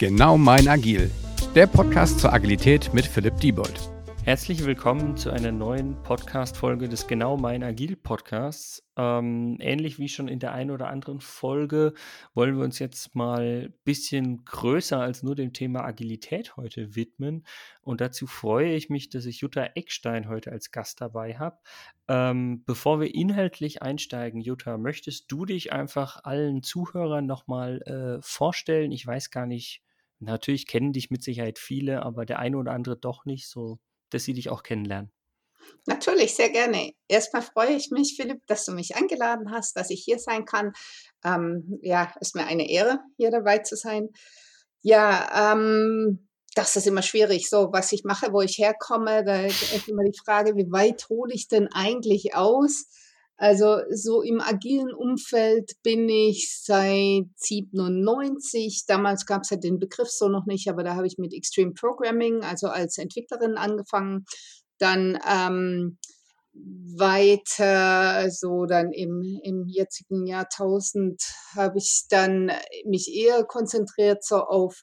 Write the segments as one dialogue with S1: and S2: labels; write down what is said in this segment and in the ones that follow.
S1: Genau mein Agil, der Podcast zur Agilität mit Philipp Diebold.
S2: Herzlich willkommen zu einer neuen Podcast-Folge des Genau mein Agil Podcasts. Ähm, ähnlich wie schon in der einen oder anderen Folge wollen wir uns jetzt mal ein bisschen größer als nur dem Thema Agilität heute widmen. Und dazu freue ich mich, dass ich Jutta Eckstein heute als Gast dabei habe. Ähm, bevor wir inhaltlich einsteigen, Jutta, möchtest du dich einfach allen Zuhörern nochmal äh, vorstellen? Ich weiß gar nicht, Natürlich kennen dich mit Sicherheit viele, aber der eine oder andere doch nicht, so dass sie dich auch kennenlernen.
S3: Natürlich, sehr gerne. Erstmal freue ich mich, Philipp, dass du mich eingeladen hast, dass ich hier sein kann. Ähm, ja, ist mir eine Ehre, hier dabei zu sein. Ja, ähm, das ist immer schwierig. So, was ich mache, wo ich herkomme, da ist immer die Frage, wie weit hole ich denn eigentlich aus? Also so im agilen Umfeld bin ich seit 97. Damals gab es ja den Begriff so noch nicht, aber da habe ich mit Extreme Programming, also als Entwicklerin angefangen. Dann ähm, weiter, so dann im, im jetzigen Jahrtausend habe ich dann mich eher konzentriert so auf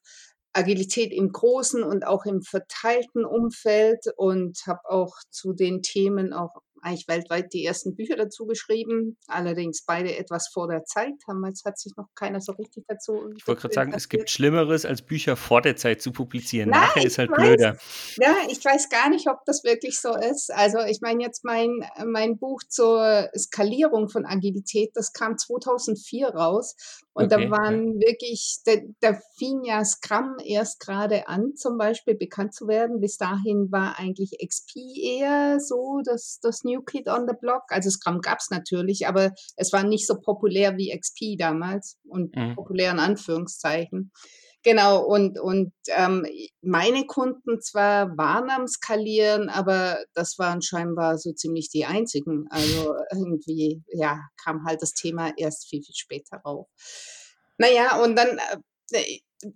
S3: Agilität im großen und auch im verteilten Umfeld und habe auch zu den Themen auch eigentlich weltweit die ersten Bücher dazu geschrieben, allerdings beide etwas vor der Zeit. Damals hat sich noch keiner so richtig dazu.
S2: Ich wollte gerade sagen, es gibt Schlimmeres, als Bücher vor der Zeit zu publizieren. Na, Nachher ist halt weiß, blöder.
S3: Ja, ich weiß gar nicht, ob das wirklich so ist. Also ich meine jetzt mein, mein Buch zur Skalierung von Agilität, das kam 2004 raus und okay, da waren ja. wirklich, da, da fing ja Scrum erst gerade an, zum Beispiel bekannt zu werden. Bis dahin war eigentlich XP eher so das, das New Kid on the Block. Also Scrum gab es natürlich, aber es war nicht so populär wie XP damals und mhm. populär in Anführungszeichen. Genau, und, und ähm, meine Kunden zwar waren am Skalieren, aber das waren scheinbar so ziemlich die einzigen. Also irgendwie, ja, kam halt das Thema erst viel, viel später rauf. Naja, und dann äh,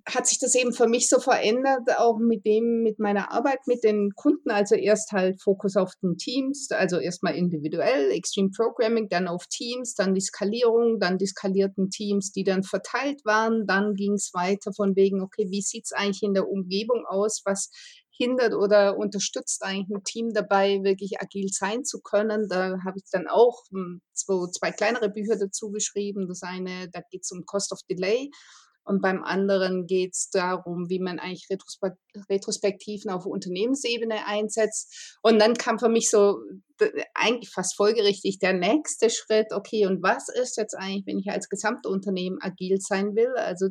S3: hat sich das eben für mich so verändert, auch mit dem, mit meiner Arbeit mit den Kunden. Also erst halt Fokus auf den Teams, also erstmal individuell, Extreme Programming, dann auf Teams, dann die Skalierung, dann die skalierten Teams, die dann verteilt waren. Dann ging es weiter von wegen, okay, wie sieht's eigentlich in der Umgebung aus? Was hindert oder unterstützt eigentlich ein Team dabei, wirklich agil sein zu können. Da habe ich dann auch hm, zwei, zwei kleinere Bücher dazu geschrieben. Das eine, da geht es um Cost of Delay und beim anderen geht es darum, wie man eigentlich Retrospektiven auf Unternehmensebene einsetzt. Und dann kam für mich so eigentlich fast folgerichtig der nächste Schritt, okay, und was ist jetzt eigentlich, wenn ich als Gesamtunternehmen agil sein will? Also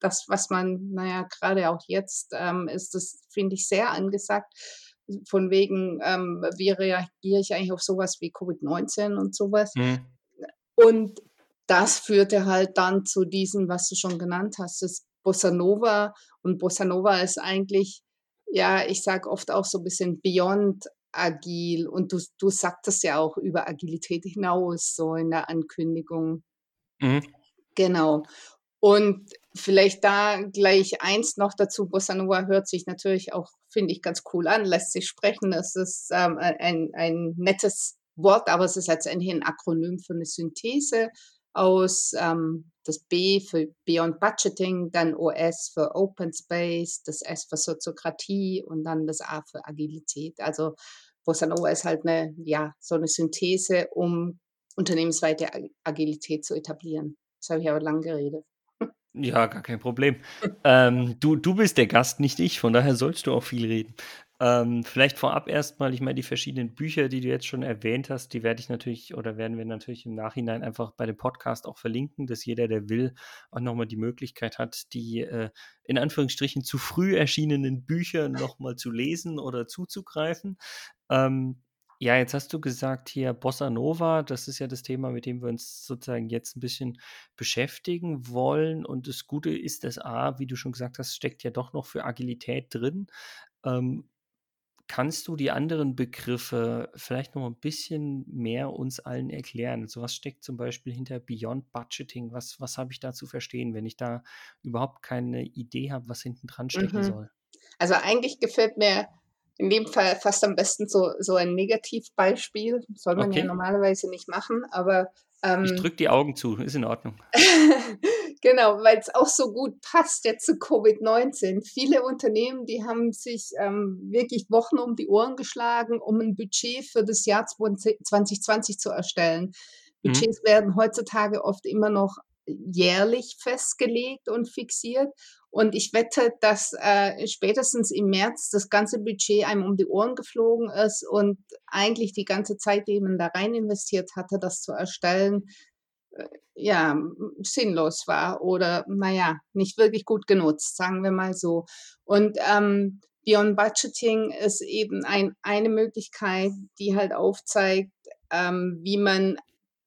S3: das, was man, naja, gerade auch jetzt ähm, ist, das finde ich sehr angesagt von wegen, ähm, wie reagiere ich eigentlich auf sowas wie Covid-19 und sowas. Mhm. Und das führte halt dann zu diesem, was du schon genannt hast, das Bossa Nova. Und Bossa Nova ist eigentlich, ja, ich sage oft auch so ein bisschen beyond agil. Und du, du sagtest ja auch über Agilität hinaus, so in der Ankündigung. Mhm. Genau. Und vielleicht da gleich eins noch dazu. Bossa Nova hört sich natürlich auch, finde ich, ganz cool an, lässt sich sprechen. Es ist ähm, ein, ein nettes Wort, aber es ist letztendlich ein Akronym für eine Synthese aus. Ähm, das B für Beyond Budgeting, dann OS für Open Space, das S für Soziokratie und dann das A für Agilität. Also Bossa Nova ist halt eine, ja, so eine Synthese, um unternehmensweite Agilität zu etablieren. Das habe ich aber lang geredet.
S2: Ja, gar kein Problem. ähm, du, du bist der Gast, nicht ich, von daher sollst du auch viel reden. Ähm, vielleicht vorab erstmal, ich meine, die verschiedenen Bücher, die du jetzt schon erwähnt hast, die werde ich natürlich oder werden wir natürlich im Nachhinein einfach bei dem Podcast auch verlinken, dass jeder, der will, auch nochmal die Möglichkeit hat, die äh, in Anführungsstrichen zu früh erschienenen Bücher nochmal zu lesen oder zuzugreifen. Ähm, ja, jetzt hast du gesagt hier Bossa Nova, das ist ja das Thema, mit dem wir uns sozusagen jetzt ein bisschen beschäftigen wollen. Und das Gute ist, dass A, wie du schon gesagt hast, steckt ja doch noch für Agilität drin. Ähm, Kannst du die anderen Begriffe vielleicht noch ein bisschen mehr uns allen erklären? Also was steckt zum Beispiel hinter Beyond Budgeting? Was, was habe ich da zu verstehen, wenn ich da überhaupt keine Idee habe, was hinten dran stecken mhm. soll?
S3: Also eigentlich gefällt mir in dem Fall fast am besten so, so ein Negativbeispiel. Soll man okay. ja normalerweise nicht machen, aber.
S2: Ähm, ich drücke die Augen zu, ist in Ordnung.
S3: Genau, weil es auch so gut passt jetzt zu Covid-19. Viele Unternehmen, die haben sich ähm, wirklich Wochen um die Ohren geschlagen, um ein Budget für das Jahr 2020 zu erstellen. Mhm. Budgets werden heutzutage oft immer noch jährlich festgelegt und fixiert. Und ich wette, dass äh, spätestens im März das ganze Budget einem um die Ohren geflogen ist und eigentlich die ganze Zeit, die man da rein investiert hatte, das zu erstellen, ja, sinnlos war oder, naja, nicht wirklich gut genutzt, sagen wir mal so. Und ähm, Beyond Budgeting ist eben ein, eine Möglichkeit, die halt aufzeigt, ähm, wie man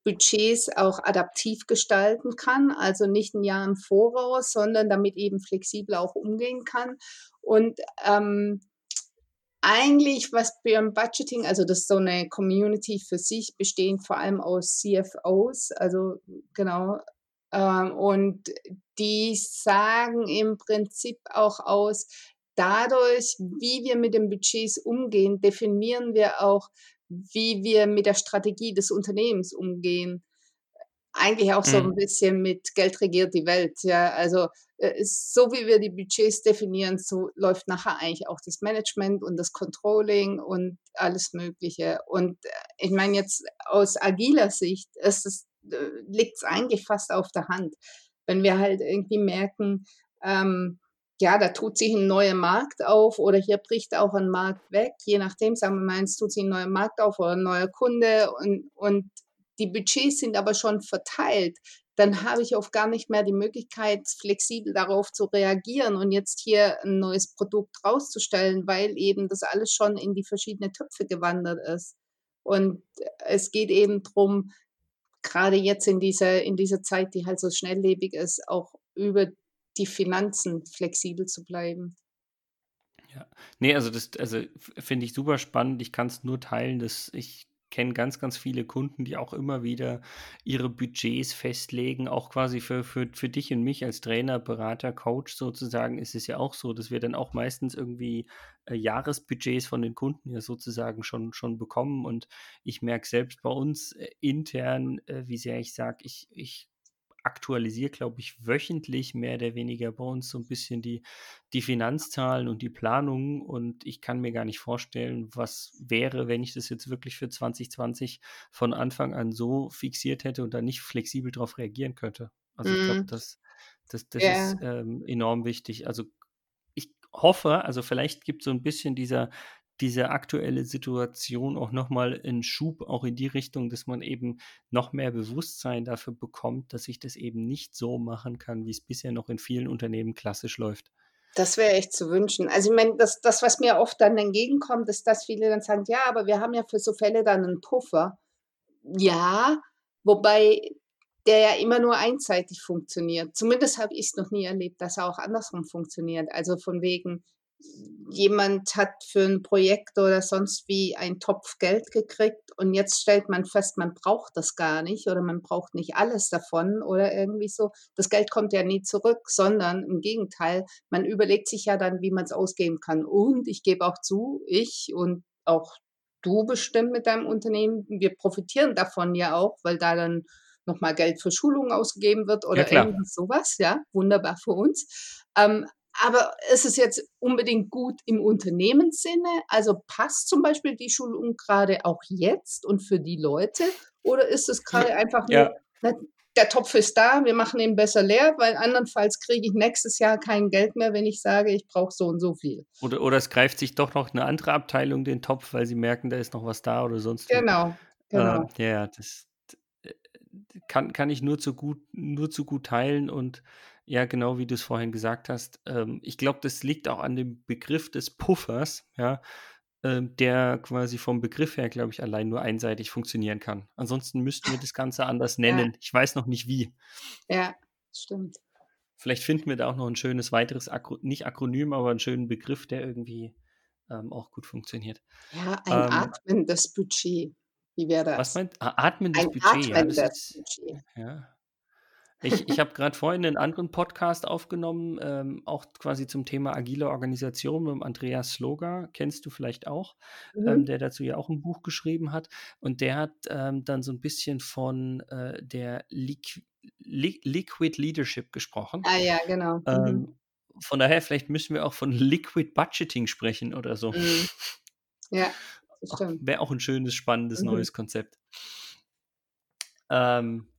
S3: Budgets auch adaptiv gestalten kann, also nicht ein Jahr im Voraus, sondern damit eben flexibel auch umgehen kann. Und ähm, eigentlich, was beim Budgeting, also das ist so eine Community für sich, bestehend vor allem aus CFOs, also genau, ähm, und die sagen im Prinzip auch aus, dadurch, wie wir mit den Budgets umgehen, definieren wir auch, wie wir mit der Strategie des Unternehmens umgehen. Eigentlich auch so mhm. ein bisschen mit Geld regiert die Welt. Ja, also äh, so wie wir die Budgets definieren, so läuft nachher eigentlich auch das Management und das Controlling und alles Mögliche. Und äh, ich meine jetzt aus agiler Sicht ist es, äh, liegt es eigentlich fast auf der Hand, wenn wir halt irgendwie merken, ähm, ja, da tut sich ein neuer Markt auf oder hier bricht auch ein Markt weg, je nachdem, sagen wir mal, es tut sich ein neuer Markt auf oder ein neuer Kunde und, und die Budgets sind aber schon verteilt, dann habe ich oft gar nicht mehr die Möglichkeit, flexibel darauf zu reagieren und jetzt hier ein neues Produkt rauszustellen, weil eben das alles schon in die verschiedenen Töpfe gewandert ist. Und es geht eben darum, gerade jetzt in dieser, in dieser Zeit, die halt so schnelllebig ist, auch über die Finanzen flexibel zu bleiben.
S2: Ja, nee, also das, also finde ich super spannend. Ich kann es nur teilen, dass ich kenne ganz, ganz viele Kunden, die auch immer wieder ihre Budgets festlegen, auch quasi für, für, für dich und mich als Trainer, Berater, Coach sozusagen ist es ja auch so, dass wir dann auch meistens irgendwie äh, Jahresbudgets von den Kunden ja sozusagen schon, schon bekommen. Und ich merke selbst bei uns äh, intern, äh, wie sehr ich sage, ich, ich aktualisiere, glaube ich, wöchentlich mehr oder weniger bei uns so ein bisschen die, die Finanzzahlen und die Planungen. Und ich kann mir gar nicht vorstellen, was wäre, wenn ich das jetzt wirklich für 2020 von Anfang an so fixiert hätte und dann nicht flexibel darauf reagieren könnte. Also ich glaube, mhm. das, das, das yeah. ist ähm, enorm wichtig. Also ich hoffe, also vielleicht gibt es so ein bisschen dieser, diese aktuelle Situation auch nochmal einen Schub auch in die Richtung, dass man eben noch mehr Bewusstsein dafür bekommt, dass ich das eben nicht so machen kann, wie es bisher noch in vielen Unternehmen klassisch läuft.
S3: Das wäre echt zu wünschen. Also ich meine, das, das, was mir oft dann entgegenkommt, ist, dass viele dann sagen, ja, aber wir haben ja für so Fälle dann einen Puffer. Ja, wobei der ja immer nur einseitig funktioniert. Zumindest habe ich es noch nie erlebt, dass er auch andersrum funktioniert. Also von wegen, jemand hat für ein Projekt oder sonst wie einen Topf Geld gekriegt und jetzt stellt man fest, man braucht das gar nicht oder man braucht nicht alles davon oder irgendwie so. Das Geld kommt ja nie zurück, sondern im Gegenteil, man überlegt sich ja dann, wie man es ausgeben kann. Und ich gebe auch zu, ich und auch du bestimmt mit deinem Unternehmen, wir profitieren davon ja auch, weil da dann nochmal Geld für Schulungen ausgegeben wird oder ja, irgendwas sowas, ja, wunderbar für uns. Ähm, aber ist es jetzt unbedingt gut im Unternehmenssinne? Also passt zum Beispiel die Schulung gerade auch jetzt und für die Leute? Oder ist es gerade einfach nur, ja. der Topf ist da, wir machen ihn besser leer, weil andernfalls kriege ich nächstes Jahr kein Geld mehr, wenn ich sage, ich brauche so und so viel.
S2: Oder, oder es greift sich doch noch eine andere Abteilung den Topf, weil sie merken, da ist noch was da oder sonst.
S3: Genau, genau.
S2: Äh, ja, das äh, kann, kann ich nur zu gut, nur zu gut teilen und ja, genau wie du es vorhin gesagt hast. Ähm, ich glaube, das liegt auch an dem Begriff des Puffers, ja, ähm, der quasi vom Begriff her, glaube ich, allein nur einseitig funktionieren kann. Ansonsten müssten wir das Ganze anders nennen. Ja. Ich weiß noch nicht wie.
S3: Ja, stimmt.
S2: Vielleicht finden wir da auch noch ein schönes weiteres, Akro nicht Akronym, aber einen schönen Begriff, der irgendwie ähm, auch gut funktioniert.
S3: Ja, ein ähm, atmendes Budget. Wie wäre das?
S2: Was meint? Ah, atmendes
S3: ein
S2: Budget.
S3: Atmendes
S2: ja,
S3: ist, Budget.
S2: Ja, ich, ich habe gerade vorhin einen anderen Podcast aufgenommen, ähm, auch quasi zum Thema agile Organisation mit Andreas Sloga, kennst du vielleicht auch, ähm, mhm. ähm, der dazu ja auch ein Buch geschrieben hat. Und der hat ähm, dann so ein bisschen von äh, der Liqu Li Liquid Leadership gesprochen.
S3: Ah ja, genau. Mhm.
S2: Ähm, von daher, vielleicht müssen wir auch von Liquid Budgeting sprechen oder so.
S3: Mhm. Ja, das stimmt.
S2: Wäre auch ein schönes, spannendes
S3: Mhm.
S2: neues Konzept. Ähm,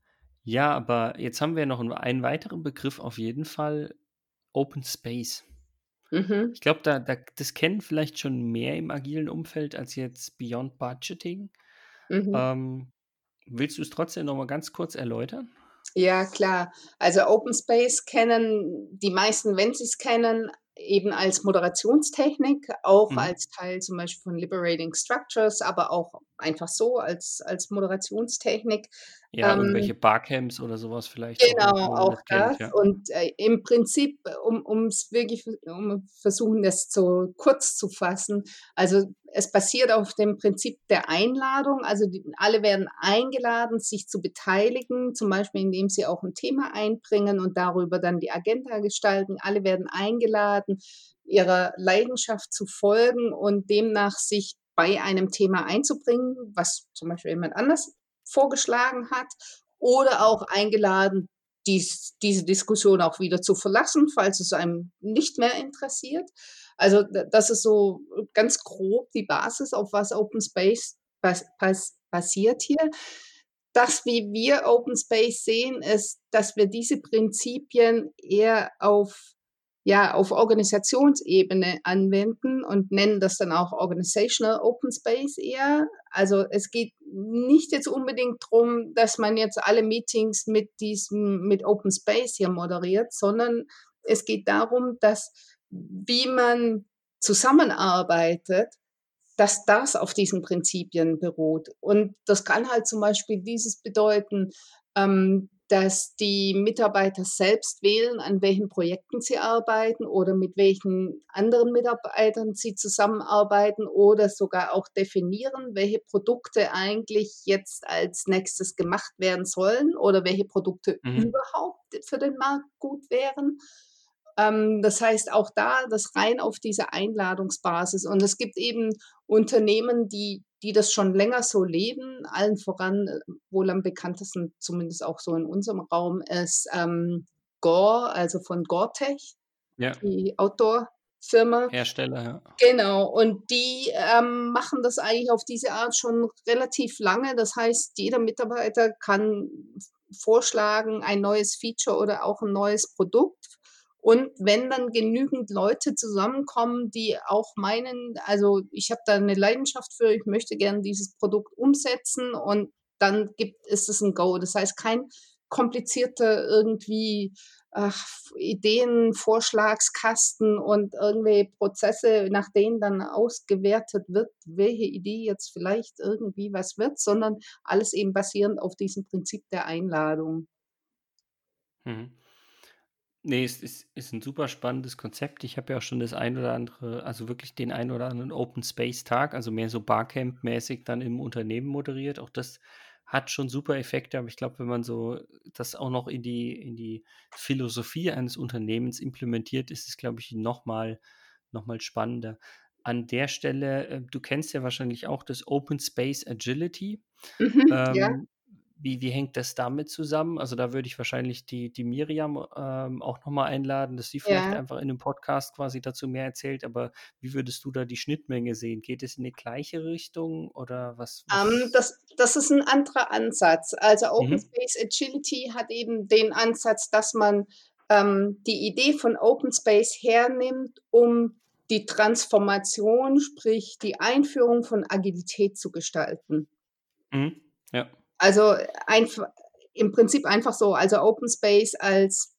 S2: ja, aber jetzt haben wir noch einen, einen weiteren Begriff auf jeden Fall: Open Space.
S3: Mhm.
S2: Ich glaube, da, da, das kennen vielleicht schon mehr im agilen Umfeld als jetzt Beyond Budgeting.
S3: Mhm.
S2: Ähm, willst du es trotzdem noch mal ganz kurz erläutern?
S3: Ja, klar. Also Open Space kennen die meisten, wenn sie es kennen, eben als Moderationstechnik, auch
S2: Mhm.
S3: als Teil zum Beispiel von Liberating Structures, aber auch einfach so als, als Moderationstechnik.
S2: Ja,
S3: Ähm,
S2: irgendwelche Barcamps oder sowas vielleicht auch,
S3: Genau,
S2: man
S3: auch
S2: das kennt, ja.
S3: Und äh, im Prinzip, um es wirklich, um versuchen, das so kurz zu fassen, also es basiert auf dem Prinzip der Einladung. Also die, alle werden eingeladen, sich zu beteiligen, zum Beispiel indem sie auch ein Thema einbringen und darüber dann die Agenda gestalten. Alle werden eingeladen, ihrer Leidenschaft zu folgen und demnach sich bei einem Thema einzubringen, was zum Beispiel jemand anders vorgeschlagen hat, oder auch eingeladen, dies, diese Diskussion auch wieder zu verlassen, falls es einem nicht mehr interessiert. Also das ist so ganz grob die Basis, auf was Open Space bas bas basiert hier. Das, wie wir Open Space sehen, ist, dass wir diese Prinzipien eher auf ja, auf Organisationsebene anwenden und nennen das dann auch Organizational Open Space eher. Also es geht nicht jetzt unbedingt darum, dass man jetzt alle Meetings mit diesem, mit Open Space hier moderiert, sondern es geht darum, dass wie man zusammenarbeitet, dass das auf diesen Prinzipien beruht. Und das kann halt zum Beispiel dieses bedeuten, ähm, dass die Mitarbeiter selbst wählen, an welchen Projekten sie arbeiten oder mit welchen anderen Mitarbeitern sie zusammenarbeiten oder sogar auch definieren, welche Produkte eigentlich jetzt als nächstes gemacht werden sollen oder welche Produkte
S2: Mhm.
S3: überhaupt für den Markt gut wären. Ähm, das heißt, auch da das rein auf diese Einladungsbasis. Und es gibt eben Unternehmen, die, die das schon länger so leben, allen voran, äh, wohl am bekanntesten, zumindest auch so in unserem Raum, ist ähm, Gore, also von Gore-Tech,
S2: Ja,
S3: die Outdoor-Firma.
S2: Hersteller, ja.
S3: Genau, und die ähm, machen das eigentlich auf diese Art schon relativ lange. Das heißt, jeder Mitarbeiter kann vorschlagen, ein neues Feature oder auch ein neues Produkt. Und wenn dann genügend Leute zusammenkommen, die auch meinen, also ich habe da eine Leidenschaft für, ich möchte gerne dieses Produkt umsetzen und dann gibt ist es ein Go. Das heißt, kein komplizierter irgendwie ach, Ideen, Vorschlagskasten und irgendwelche Prozesse, nach denen dann ausgewertet wird, welche Idee jetzt vielleicht irgendwie was wird, sondern alles eben basierend auf diesem Prinzip der Einladung.
S2: Mhm. Ne, es ist ist 'n super spannendes Konzept. Ich habe ja auch schon das ein oder andere also wirklich den ein oder anderen Open Space Tag, also mehr so Barcamp-mäßig dann im Unternehmen moderiert. Auch das hat schon super Effekte, aber ich glaube, wenn man so das auch noch in die in die Philosophie eines Unternehmens implementiert, ist es, glaube ich, noch mal noch mal spannender. An der Stelle, äh, du kennst ja wahrscheinlich auch das Open Space Agility.
S3: Mhm, ja.
S2: Ähm, wie wie hängt das damit zusammen? Also, da würde ich wahrscheinlich die die Miriam, ähm, auch noch mal einladen, dass sie vielleicht
S3: Ja.
S2: einfach in 'nem Podcast quasi dazu mehr erzählt. Aber wie würdest du da die Schnittmenge sehen? Geht es in die gleiche Richtung oder was
S3: Ähm,
S2: was
S3: das das ist 'n anderer Ansatz. Also, Open
S2: Mhm.
S3: Space Agility hat eben den Ansatz, dass man, ähm, die Idee von Open Space hernimmt, um die Transformation, sprich die Einführung von Agilität zu gestalten.
S2: Mhm. Ja.
S3: Also, einf im Prinzip einfach so, also Open Space als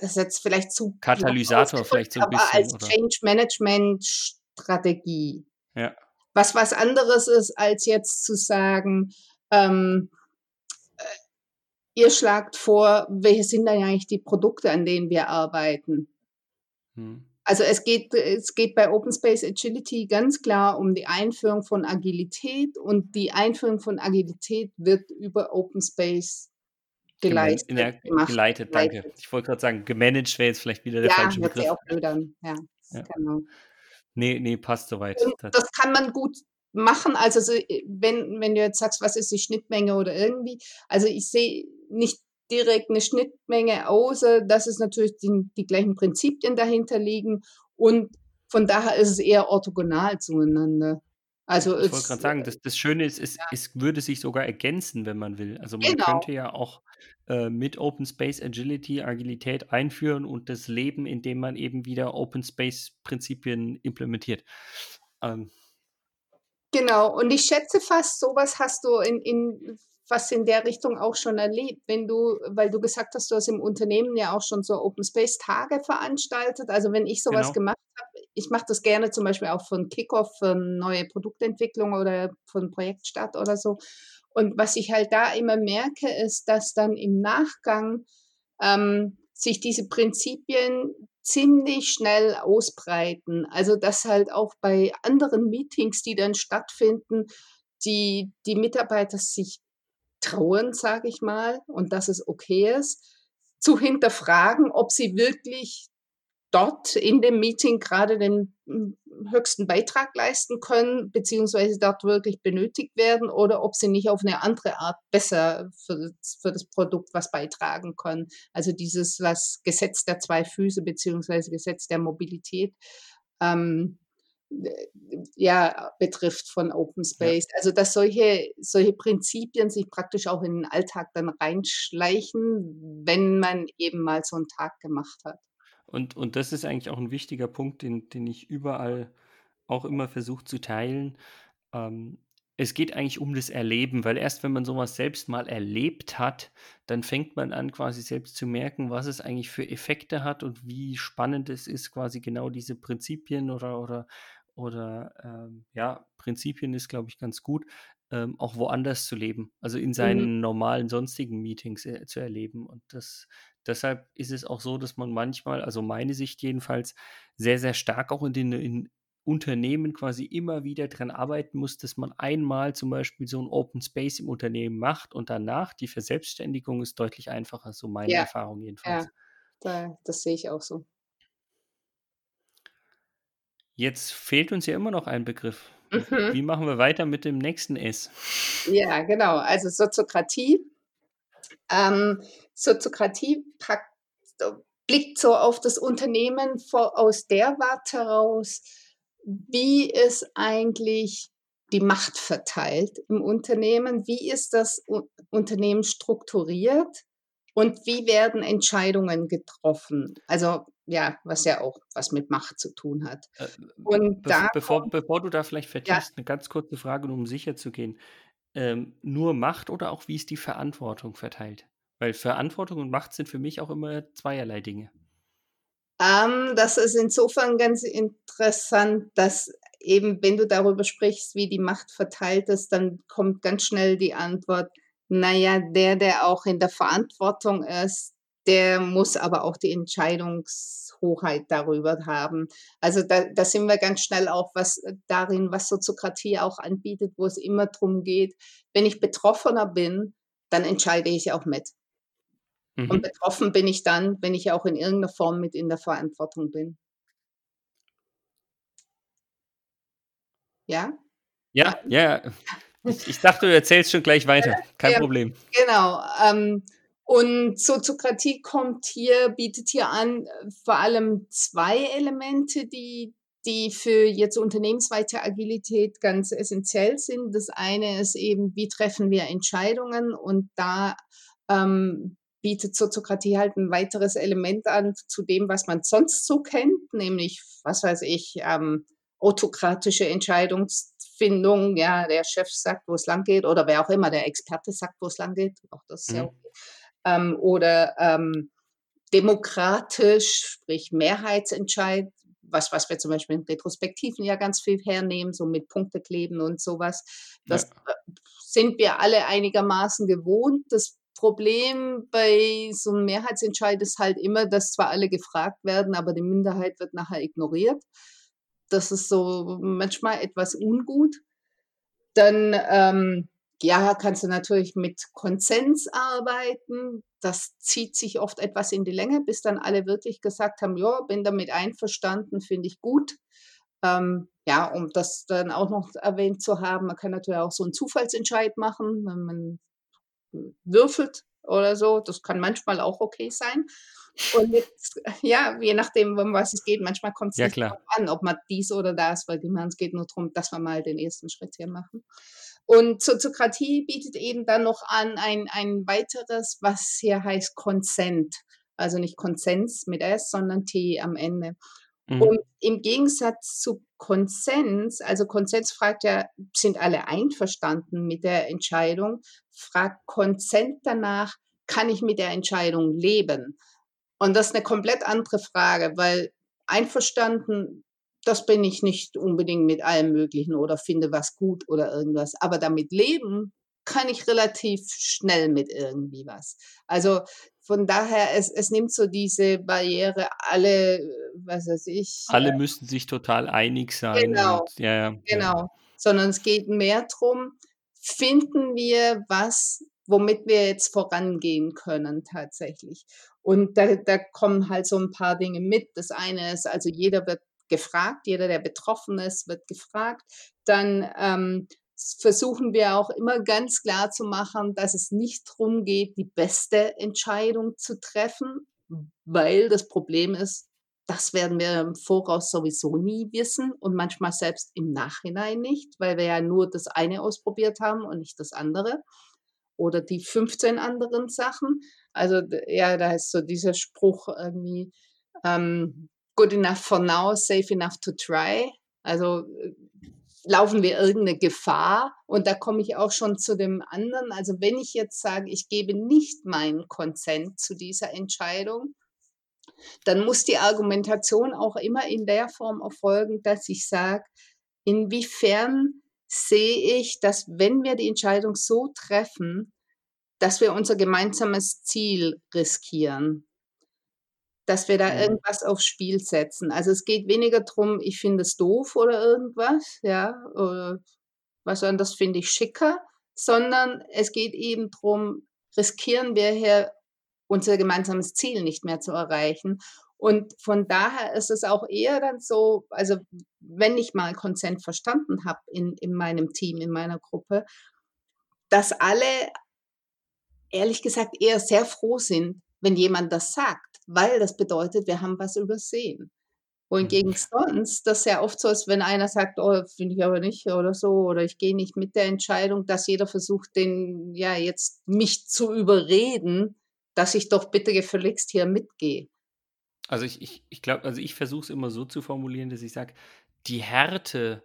S3: das ist jetzt vielleicht zu
S2: Katalysator vielleicht so 'n
S3: aber als
S2: bisschen, oder?
S3: Change Management Strategie.
S2: Ja.
S3: Was was anderes ist, als jetzt zu sagen, ähm, äh, ihr schlagt vor, welche sind denn eigentlich die Produkte, an denen wir arbeiten?
S2: Mhm.
S3: Also, es geht es geht bei Open Space Agility ganz klar um die Einführung von Agilität und die Einführung von Agilität wird über Open Space geleistet,
S2: ja,
S3: gemacht,
S2: geleitet, danke.
S3: geleitet.
S2: Ich wollte grad sagen, gemanagt wäre jetzt vielleicht wieder der
S3: Ja,
S2: falsche Begriff.
S3: auch blöd an. Ja,
S2: Ja.
S3: genau.
S2: Ne, ne, passt so weit.
S3: Und
S2: Das
S3: kann man gut machen. Also, so, wenn wenn du jetzt sagst, was ist die Schnittmenge oder irgendwie also, ich sehe nicht direkt eine Schnittmenge, außer dass es natürlich die, die gleichen Prinzipien dahinter liegen und von daher ist es eher orthogonal zueinander.
S2: Also ich wollte gerade sagen, das, das Schöne ist, es, ja. es würde sich sogar ergänzen, wenn man will. Also man genau. könnte ja auch äh, mit Open Space Agility Agilität einführen und das Leben, indem man eben wieder Open Space Prinzipien implementiert. Ähm.
S3: Genau, und ich schätze fast, sowas hast du in, in was in der Richtung auch schon erlebt, wenn du, weil du gesagt hast, du hast im Unternehmen ja auch schon so Open Space Tage veranstaltet. Also wenn ich sowas genau. gemacht habe, ich mache das gerne zum Beispiel auch von Kickoff, für neue Produktentwicklung oder von Projektstart oder so. Und was ich halt da immer merke, ist, dass dann im Nachgang ähm, sich diese Prinzipien ziemlich schnell ausbreiten. Also dass halt auch bei anderen Meetings, die dann stattfinden, die, die Mitarbeiter sich trauen, sage ich mal, und dass es okay ist, zu hinterfragen, ob sie wirklich dort in dem Meeting gerade den hm, höchsten Beitrag leisten können, beziehungsweise dort wirklich benötigt werden oder ob sie nicht auf eine andere Art besser für, für das Produkt was beitragen können. Also dieses, was Gesetz der zwei Füße, beziehungsweise Gesetz der Mobilität, ähm, ja, betrifft von Open Space. Ja. Also dass solche, solche Prinzipien sich praktisch auch in den Alltag dann reinschleichen, wenn man eben mal so einen Tag gemacht hat.
S2: Und, und das ist eigentlich auch ein wichtiger Punkt, den, den ich überall auch immer versuche zu teilen. Ähm, es geht eigentlich um das Erleben, weil erst wenn man sowas selbst mal erlebt hat, dann fängt man an, quasi selbst zu merken, was es eigentlich für Effekte hat und wie spannend es ist, quasi genau diese Prinzipien oder, oder oder ähm, ja, Prinzipien ist, glaube ich, ganz gut, ähm, auch woanders zu leben, also in seinen mhm. normalen sonstigen Meetings äh, zu erleben. Und das, deshalb ist es auch so, dass man manchmal, also meine Sicht jedenfalls, sehr, sehr stark auch in den in Unternehmen quasi immer wieder dran arbeiten muss, dass man einmal zum Beispiel so ein Open Space im Unternehmen macht und danach die Verselbstständigung ist deutlich einfacher, so meine ja. Erfahrung jedenfalls. Ja,
S3: da, das sehe ich auch so.
S2: Jetzt fehlt uns ja immer noch ein Begriff. Mhm. Wie machen wir weiter mit dem nächsten S?
S3: Ja, genau. Also Soziokratie. Ähm, Soziokratie packt, blickt so auf das Unternehmen vor, aus der Warte heraus, wie ist eigentlich die Macht verteilt im Unternehmen, wie ist das Unternehmen strukturiert und wie werden Entscheidungen getroffen. Also ja, was ja auch was mit Macht zu tun hat. Äh,
S2: und be da bevor, bevor du da vielleicht vertiefst, ja. eine ganz kurze Frage, um sicher zu gehen. Ähm, nur Macht oder auch wie ist die Verantwortung verteilt? Weil Verantwortung und Macht sind für mich auch immer zweierlei Dinge.
S3: Ähm, das ist insofern ganz interessant, dass eben, wenn du darüber sprichst, wie die Macht verteilt ist, dann kommt ganz schnell die Antwort, naja, der, der auch in der Verantwortung ist, der muss aber auch die Entscheidungshoheit darüber haben. Also da, da sind wir ganz schnell auch was äh, darin, was Soziokratie auch anbietet, wo es immer darum geht, wenn ich Betroffener bin, dann entscheide ich auch mit. Mhm. Und betroffen bin ich dann, wenn ich auch in irgendeiner Form mit in der Verantwortung bin. Ja?
S2: Ja, ja. Ich, ich dachte, du erzählst schon gleich weiter. Kein ja, Problem.
S3: Genau. Ähm, und Soziokratie kommt hier, bietet hier an, vor allem zwei Elemente, die, die für jetzt unternehmensweite Agilität ganz essentiell sind. Das eine ist eben, wie treffen wir Entscheidungen? Und da ähm, bietet Soziokratie halt ein weiteres Element an zu dem, was man sonst so kennt, nämlich, was weiß ich, ähm, autokratische Entscheidungsfindung. Ja, der Chef sagt, wo es lang geht, oder wer auch immer, der Experte sagt, wo es lang geht. Auch das ist mhm. ja okay ähm, oder ähm, demokratisch, sprich Mehrheitsentscheid, was, was wir zum Beispiel in Retrospektiven ja ganz viel hernehmen, so mit Punktekleben und sowas. Das ja. Äh, sind wir alle einigermaßen gewohnt. Das Problem bei so einem Mehrheitsentscheid ist halt immer, dass zwar alle gefragt werden, aber die Minderheit wird nachher ignoriert. Das ist so manchmal etwas ungut. Dann ähm, ja, kannst du natürlich mit Konsens arbeiten. Das zieht sich oft etwas in die Länge, bis dann alle wirklich gesagt haben, ja, bin damit einverstanden, finde ich gut. Ähm, ja, um das dann auch noch erwähnt zu haben, man kann natürlich auch so einen Zufallsentscheid machen, wenn man würfelt oder so. Das kann manchmal auch okay sein. Und jetzt, ja, je nachdem, um was es geht, manchmal kommt es
S2: Ja,
S3: nicht
S2: klar.
S3: an, ob man dies oder das, weil es geht nur darum, dass wir mal den ersten Schritt hier machen. Und Soziokratie bietet eben dann noch an ein, ein weiteres, was hier heißt Consent. Also nicht Konsens mit S, sondern T am Ende.
S2: Mhm.
S3: Und im Gegensatz zu Konsens, also Konsens fragt ja, sind alle einverstanden mit der Entscheidung? Fragt Konsent danach, kann ich mit der Entscheidung leben? Und das ist eine komplett andere Frage, weil einverstanden, das bin ich nicht unbedingt mit allem Möglichen oder finde was gut oder irgendwas. Aber damit leben kann ich relativ schnell mit irgendwie was. Also von daher, es, es nimmt so diese Barriere, alle, was weiß ich.
S2: Alle müssen sich total einig sein.
S3: Genau,
S2: Und, ja, ja, ja.
S3: Genau. Sondern es geht mehr darum, finden wir was, womit wir jetzt vorangehen können tatsächlich. Und da, da kommen halt so ein paar Dinge mit. Das eine ist, also jeder wird gefragt, jeder, der betroffen ist, wird gefragt. Dann ähm, versuchen wir auch immer ganz klar zu machen, dass es nicht darum geht, die beste Entscheidung zu treffen, weil das Problem ist, das werden wir im Voraus sowieso nie wissen und manchmal selbst im Nachhinein nicht, weil wir ja nur das eine ausprobiert haben und nicht das andere oder die 15 anderen Sachen. Also ja, da ist so dieser Spruch irgendwie, ähm, good enough for now, safe enough to try. Also äh, laufen wir irgendeine Gefahr? Und da komme ich auch schon zu dem anderen. Also wenn ich jetzt sage, ich gebe nicht meinen Konsent zu dieser Entscheidung, dann muss die Argumentation auch immer in der Form erfolgen, dass ich sage, inwiefern sehe ich, dass wenn wir die Entscheidung so treffen, dass wir unser gemeinsames Ziel riskieren, dass wir da
S2: Mhm.
S3: irgendwas aufs Spiel setzen. Also es geht weniger darum, ich finde es doof oder irgendwas, ja, oder was anderes finde ich schicker, sondern es geht eben darum, riskieren wir hier unser gemeinsames Ziel nicht mehr zu erreichen. Und von daher ist es auch eher dann so, also wenn ich mal Konsent verstanden habe in, in meinem Team, in meiner Gruppe, dass alle ehrlich gesagt eher sehr froh sind, wenn jemand das sagt, weil das bedeutet, wir haben was übersehen.
S2: Mhm.
S3: Wohingegen sonst das sehr oft so ist, wenn einer sagt, oh, finde ich aber nicht oder so, oder ich gehe nicht mit der Entscheidung, dass jeder versucht, den, ja, jetzt mich zu überreden, dass ich doch bitte gefälligst hier mitgehe.
S2: Also ich, ich, ich glaube, also ich versuche es immer so zu formulieren, dass ich sage, die Härte,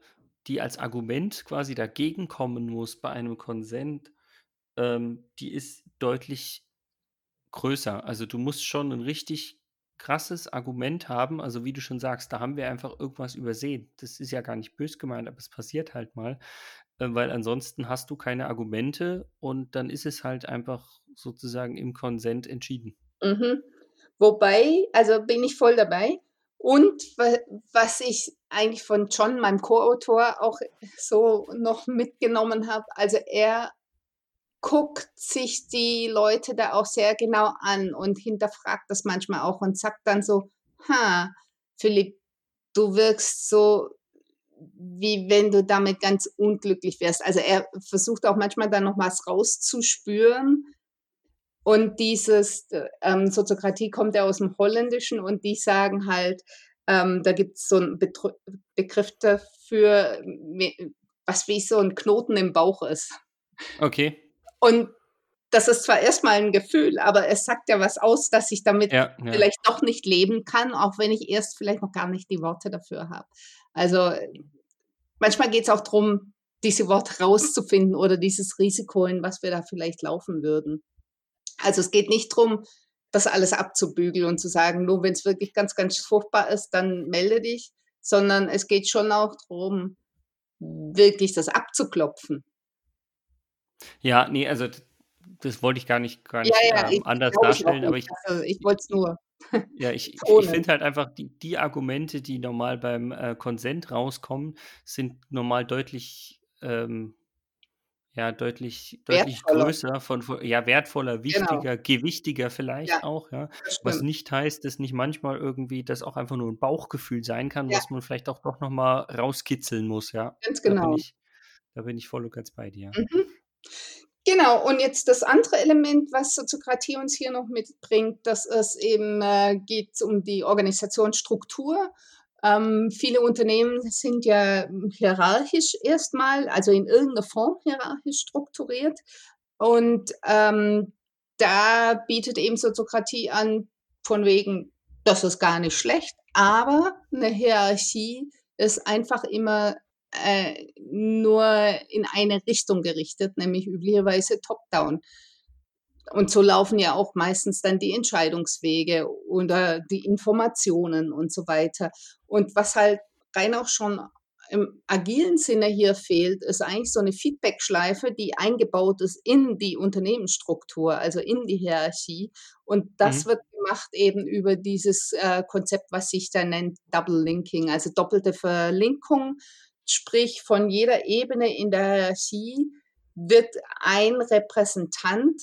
S2: die als Argument quasi dagegen kommen muss bei einem Konsent, ähm, die ist deutlich größer. Also du musst schon ein richtig krasses Argument haben. Also wie du schon sagst, da haben wir einfach irgendwas übersehen. Das ist ja gar nicht bös gemeint, aber es passiert halt mal, äh, weil ansonsten hast du keine Argumente und dann ist es halt einfach sozusagen im Konsent entschieden.
S3: Mhm. Wobei, also bin ich voll dabei. Und wa- was ich eigentlich von John, meinem Co-Autor, auch so noch mitgenommen habe, also er guckt sich die Leute da auch sehr genau an und hinterfragt das manchmal auch und sagt dann so, ha, Philipp, du wirkst so, wie wenn du damit ganz unglücklich wärst. Also er versucht auch manchmal dann noch was rauszuspüren. Und dieses äh, ähm, Soziokratie kommt ja aus dem Holländischen und die sagen halt, ähm, da gibt es so einen Betru Begriff dafür, was wie so ein Knoten im Bauch ist.
S2: Okay.
S3: Und das ist zwar erstmal ein Gefühl, aber es sagt ja was aus, dass ich damit
S2: Ja, ja.
S3: vielleicht doch nicht leben kann, auch wenn ich erst vielleicht noch gar nicht die Worte dafür habe. Also manchmal geht es auch darum, diese Worte rauszufinden oder dieses Risiko, in was wir da vielleicht laufen würden. Also es geht nicht darum, das alles abzubügeln und zu sagen, nur wenn es wirklich ganz, ganz furchtbar ist, dann melde dich, sondern es geht schon auch darum, wirklich das abzuklopfen.
S2: Ja, nee, also das wollte ich gar nicht, gar
S3: Ja,
S2: nicht
S3: ja,
S2: ähm,
S3: ich
S2: anders darstellen, aber ich,
S3: Also ich wollte es nur
S2: ja, ich, ich, finde halt einfach, die, die Argumente, die normal beim äh, Konsent rauskommen, sind normal deutlich, ähm, ja, deutlich, deutlich
S3: Wertvoller.
S2: größer, von, ja, wertvoller,
S3: Genau.
S2: wichtiger, gewichtiger vielleicht
S3: Ja,
S2: auch, ja. Was nicht heißt, dass nicht manchmal irgendwie das auch einfach nur ein Bauchgefühl sein kann,
S3: Ja,
S2: was man vielleicht auch doch nochmal rauskitzeln muss, ja.
S3: ganz
S2: Da bin
S3: genau.
S2: ich, da bin ich voll und ganz bei dir.
S3: Mhm. Genau, und jetzt das andere Element, was Soziokratie uns hier noch mitbringt, dass es eben äh, geht um die Organisationsstruktur. Ähm, viele Unternehmen sind ja hierarchisch erstmal, also in irgendeiner Form hierarchisch strukturiert. Und ähm, da bietet eben Soziokratie an, von wegen, das ist gar nicht schlecht, aber eine Hierarchie ist einfach immer äh, nur in eine Richtung gerichtet, nämlich üblicherweise top-down. Und so laufen ja auch meistens dann die Entscheidungswege oder die Informationen und so weiter. Und was halt rein auch schon im agilen Sinne hier fehlt, ist eigentlich so eine Feedback-Schleife, die eingebaut ist in die Unternehmensstruktur, also in die Hierarchie. Und das mhm. wird gemacht eben über dieses äh, Konzept, was sich da nennt Double Linking, also doppelte Verlinkung Sprich, von jeder Ebene in der Hierarchie wird ein Repräsentant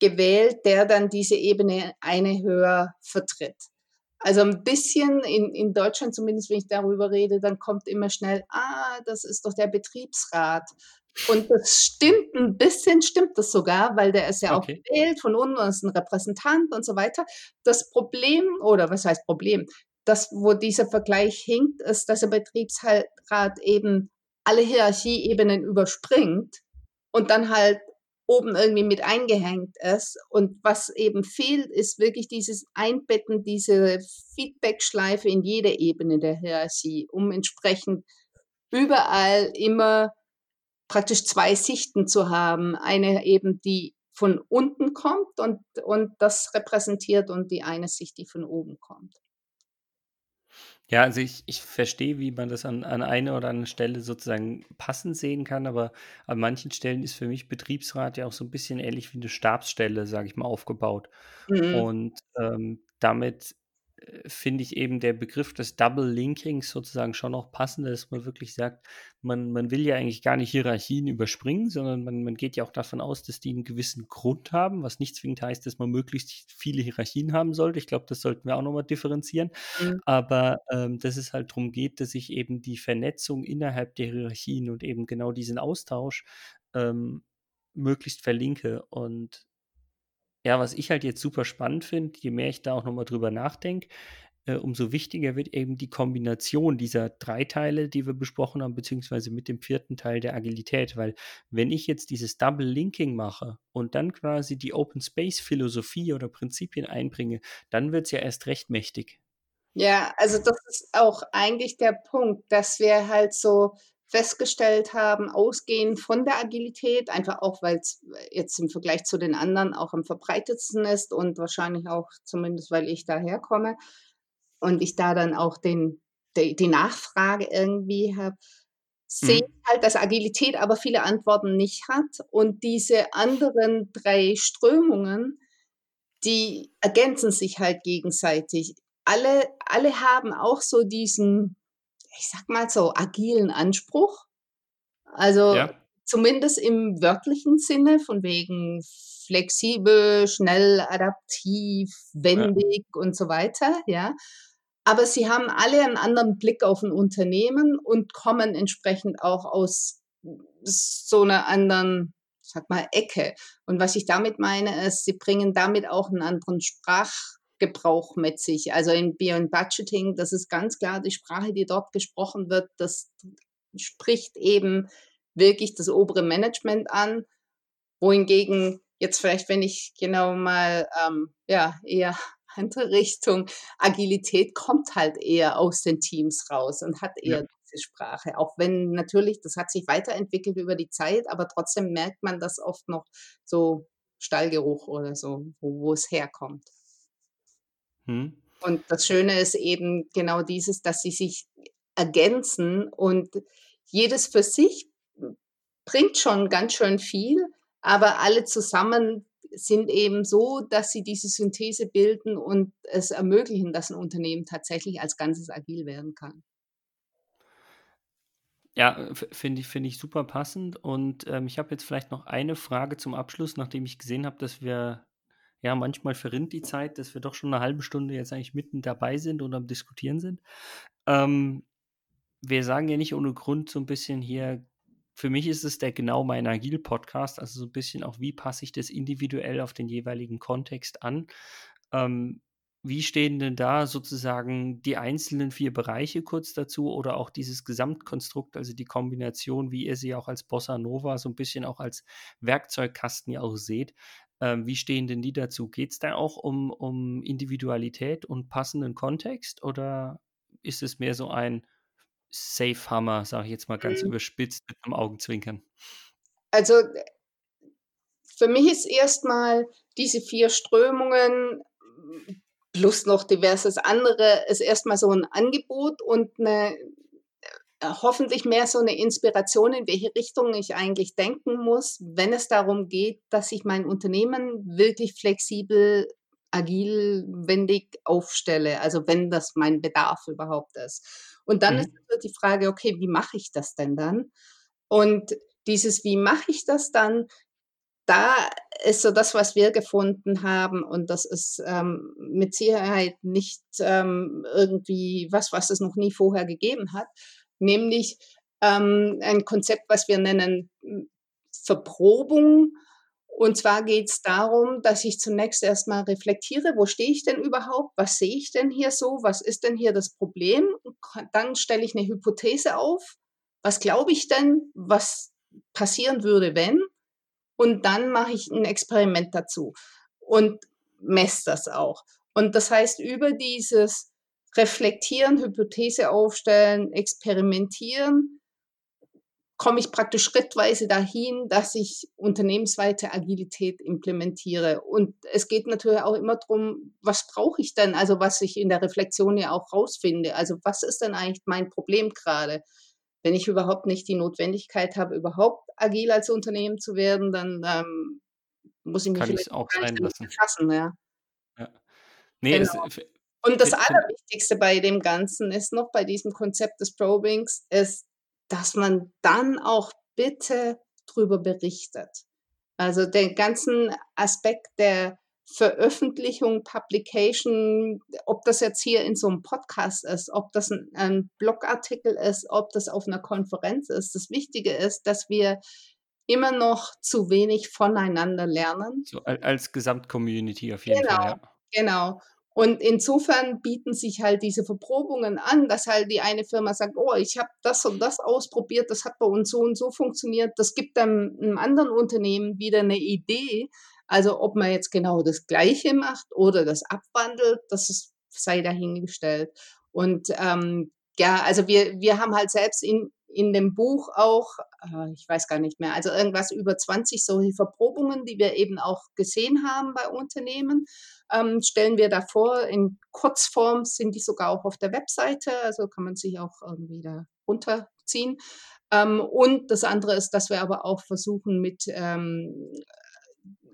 S3: gewählt, der dann diese Ebene eine höher vertritt. Also ein bisschen in, in Deutschland, zumindest wenn ich darüber rede, dann kommt immer schnell, ah, das ist doch der Betriebsrat. Und das stimmt, ein bisschen stimmt das sogar, weil der ist ja okay. auch gewählt von unten und ist ein Repräsentant und so weiter. Das Problem, oder was heißt Problem? Das, wo dieser Vergleich hinkt, ist, dass der Betriebsrat eben alle Hierarchieebenen überspringt und dann halt oben irgendwie mit eingehängt ist. Und was eben fehlt, ist wirklich dieses Einbetten, diese Feedback-Schleife in jede Ebene der Hierarchie, um entsprechend überall immer praktisch zwei Sichten zu haben. Eine eben, die von unten kommt und, und das repräsentiert und die eine Sicht, die von oben kommt.
S2: Ja, also ich, ich verstehe, wie man das an, an einer oder anderen Stelle sozusagen passend sehen kann, aber an manchen Stellen ist für mich Betriebsrat ja auch so ein bisschen ähnlich wie eine Stabsstelle, sage ich mal, aufgebaut. Mhm. Und ähm, damit finde ich eben der Begriff des Double Linkings sozusagen schon noch passender, dass man wirklich sagt, man, man will ja eigentlich gar nicht Hierarchien überspringen, sondern man, man geht ja auch davon aus, dass die einen gewissen Grund haben, was nicht zwingend heißt, dass man möglichst viele Hierarchien haben sollte. Ich glaube, das sollten wir auch nochmal differenzieren. Mhm. Aber ähm, dass es halt darum geht, dass ich eben die Vernetzung innerhalb der Hierarchien und eben genau diesen Austausch ähm, möglichst verlinke. Und ja, was ich halt jetzt super spannend finde, je mehr ich da auch nochmal drüber nachdenke, äh, umso wichtiger wird eben die Kombination dieser drei Teile, die wir besprochen haben, beziehungsweise mit dem vierten Teil der Agilität. Weil wenn ich jetzt dieses Double Linking mache und dann quasi die Open Space Philosophie oder Prinzipien einbringe, dann wird es ja erst recht mächtig.
S3: Ja, also das ist auch eigentlich der Punkt, dass wir halt so festgestellt haben, ausgehend von der Agilität, einfach auch, weil es jetzt im Vergleich zu den anderen auch am verbreitetsten ist und wahrscheinlich auch zumindest, weil ich daherkomme und ich da dann auch den, die, die Nachfrage irgendwie habe, sehe mhm. halt, dass Agilität aber viele Antworten nicht hat und diese anderen drei Strömungen, die ergänzen sich halt gegenseitig. Alle, alle haben auch so diesen ich sag mal so, agilen Anspruch. Also ja. zumindest im wörtlichen Sinne, von wegen flexibel, schnell, adaptiv, wendig ja. und so weiter, ja. Aber sie haben alle einen anderen Blick auf ein Unternehmen und kommen entsprechend auch aus so einer anderen, sag mal, Ecke. Und was ich damit meine, ist, sie bringen damit auch einen anderen Sprach, Gebrauch mit sich. Also in Beyond Budgeting, das ist ganz klar die Sprache, die dort gesprochen wird, das spricht eben wirklich das obere Management an, wohingegen jetzt vielleicht, wenn ich genau mal ähm, ja eher andere Richtung Agilität kommt halt eher aus den Teams raus und hat eher ja. diese Sprache. Auch wenn natürlich, das hat sich weiterentwickelt über die Zeit, aber trotzdem merkt man das oft noch so Stallgeruch oder so, wo, wo es herkommt. Hm. Und das Schöne ist eben genau dieses, dass sie sich ergänzen und jedes für sich bringt schon ganz schön viel, aber alle zusammen sind eben so, dass sie diese Synthese bilden und es ermöglichen, dass ein Unternehmen tatsächlich als Ganzes agil werden kann.
S2: Ja, finde ich, find ich super passend. Und ähm, ich habe jetzt vielleicht noch eine Frage zum Abschluss, nachdem ich gesehen habe, dass wir ja, manchmal verrinnt die Zeit, dass wir doch schon eine halbe Stunde jetzt eigentlich mitten dabei sind und am Diskutieren sind. Ähm, wir sagen ja nicht ohne Grund so ein bisschen hier für mich ist es der genau mein Agil-Podcast, also so ein bisschen auch, wie passe ich das individuell auf den jeweiligen Kontext an. Ähm, wie stehen denn da sozusagen die einzelnen vier Bereiche kurz dazu oder auch dieses Gesamtkonstrukt, also die Kombination, wie ihr sie auch als Bossa Nova so ein bisschen auch als Werkzeugkasten ja auch seht? Ähm, wie stehen denn die dazu? Geht es da auch um, um Individualität und passenden Kontext oder ist es mehr so ein Safe Hammer, sage ich jetzt mal ganz mhm. überspitzt mit einem Augenzwinkern?
S3: Also für mich ist erstmal diese vier Strömungen plus noch diverses andere, ist erstmal so ein Angebot und eine, hoffentlich mehr so eine Inspiration, in welche Richtung ich eigentlich denken muss, wenn es darum geht, dass ich mein Unternehmen wirklich flexibel, agil, wendig aufstelle, also wenn das mein Bedarf überhaupt ist. Und dann mhm. ist die Frage, okay, wie mache ich das denn dann? Und dieses, wie mache ich das dann, da ist so das, was wir gefunden haben, und das ist ähm, mit Sicherheit nicht ähm, irgendwie was, was es noch nie vorher gegeben hat, nämlich ähm, ein Konzept, was wir nennen hm, Verprobung. Und zwar geht es darum, dass ich zunächst erstmal reflektiere, wo stehe ich denn überhaupt, was sehe ich denn hier so, was ist denn hier das Problem. Dann stelle ich eine Hypothese auf, was glaube ich denn, was passieren würde, wenn und dann mache ich ein Experiment dazu und messe das auch. Und das heißt, über dieses Reflektieren, Hypothese aufstellen, experimentieren, komme ich praktisch schrittweise dahin, dass ich unternehmensweite Agilität implementiere. Und es geht natürlich auch immer darum, was brauche ich denn? Also was ich in der Reflexion ja auch rausfinde. Also was ist denn eigentlich mein Problem gerade? wenn ich überhaupt nicht die Notwendigkeit habe, überhaupt agil als Unternehmen zu werden, dann ähm, muss ich mich
S2: Kann vielleicht auch sein lassen.
S3: befassen. Ja. ja. Nee, genau. es, und das Allerwichtigste bei dem Ganzen ist noch bei diesem Konzept des Probings, ist, dass man dann auch bitte drüber berichtet. Also den ganzen Aspekt der Veröffentlichung, Publication, ob das jetzt hier in so einem Podcast ist, ob das ein, ein Blogartikel ist, ob das auf einer Konferenz ist. Das Wichtige ist, dass wir immer noch zu wenig voneinander lernen.
S2: So als Gesamtcommunity auf jeden
S3: genau,
S2: Fall.
S3: Ja. Genau. Und insofern bieten sich halt diese Verprobungen an, dass halt die eine Firma sagt, oh, ich habe das und das ausprobiert, das hat bei uns so und so funktioniert. Das gibt dann einem anderen Unternehmen wieder eine Idee, also ob man jetzt genau das Gleiche macht oder das abwandelt, das ist, sei dahingestellt. Und ähm, ja, also wir, wir haben halt selbst in, in dem Buch auch, äh, ich weiß gar nicht mehr, also irgendwas über 20 solche Verprobungen, die wir eben auch gesehen haben bei Unternehmen, ähm, stellen wir davor. In Kurzform sind die sogar auch auf der Webseite, also kann man sich auch irgendwie da runterziehen. Ähm, und das andere ist, dass wir aber auch versuchen, mit ähm,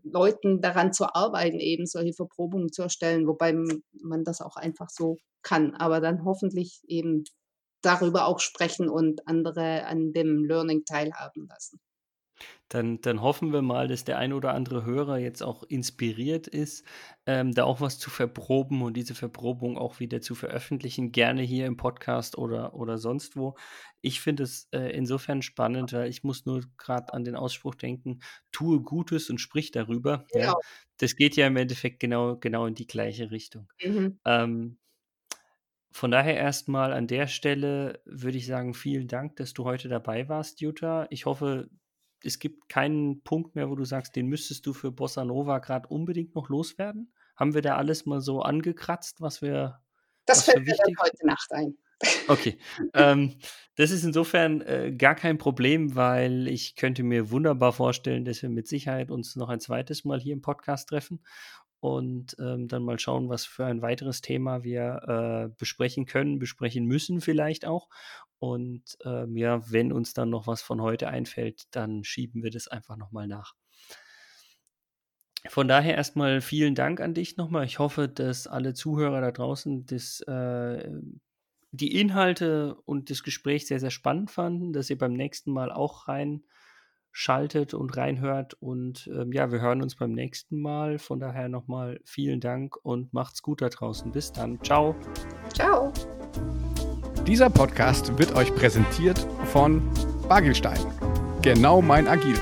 S3: Leuten daran zu arbeiten, eben solche Verprobungen zu erstellen, wobei man das auch einfach so kann, aber dann hoffentlich eben darüber auch sprechen und andere an dem Learning teilhaben lassen.
S2: Dann, dann hoffen wir mal, dass der ein oder andere Hörer jetzt auch inspiriert ist, ähm, da auch was zu verproben und diese Verprobung auch wieder zu veröffentlichen, gerne hier im Podcast oder, oder sonst wo. Ich finde es äh, insofern spannend, weil ich muss nur gerade an den Ausspruch denken, tue Gutes und sprich darüber. Genau. Ja. Das geht ja im Endeffekt genau, genau in die gleiche Richtung. Mhm. Ähm, von daher erstmal an der Stelle würde ich sagen, vielen Dank, dass du heute dabei warst, Jutta. Ich hoffe, es gibt keinen Punkt mehr, wo du sagst, den müsstest du für Bossa Nova gerade unbedingt noch loswerden? Haben wir da alles mal so angekratzt, was wir.
S3: Das was fällt mir dann heute Nacht ein.
S2: Okay. ähm, das ist insofern äh, gar kein Problem, weil ich könnte mir wunderbar vorstellen, dass wir mit Sicherheit uns noch ein zweites Mal hier im Podcast treffen und ähm, dann mal schauen, was für ein weiteres Thema wir äh, besprechen können, besprechen müssen vielleicht auch. Und ähm, ja, wenn uns dann noch was von heute einfällt, dann schieben wir das einfach nochmal nach. Von daher erstmal vielen Dank an dich nochmal. Ich hoffe, dass alle Zuhörer da draußen das, äh, die Inhalte und das Gespräch sehr, sehr spannend fanden, dass ihr beim nächsten Mal auch rein schaltet und reinhört. Und ähm, ja, wir hören uns beim nächsten Mal. Von daher nochmal vielen Dank und macht's gut da draußen. Bis dann. Ciao.
S3: Ciao.
S1: Dieser Podcast wird euch präsentiert von Bagelstein, Genau mein Agil.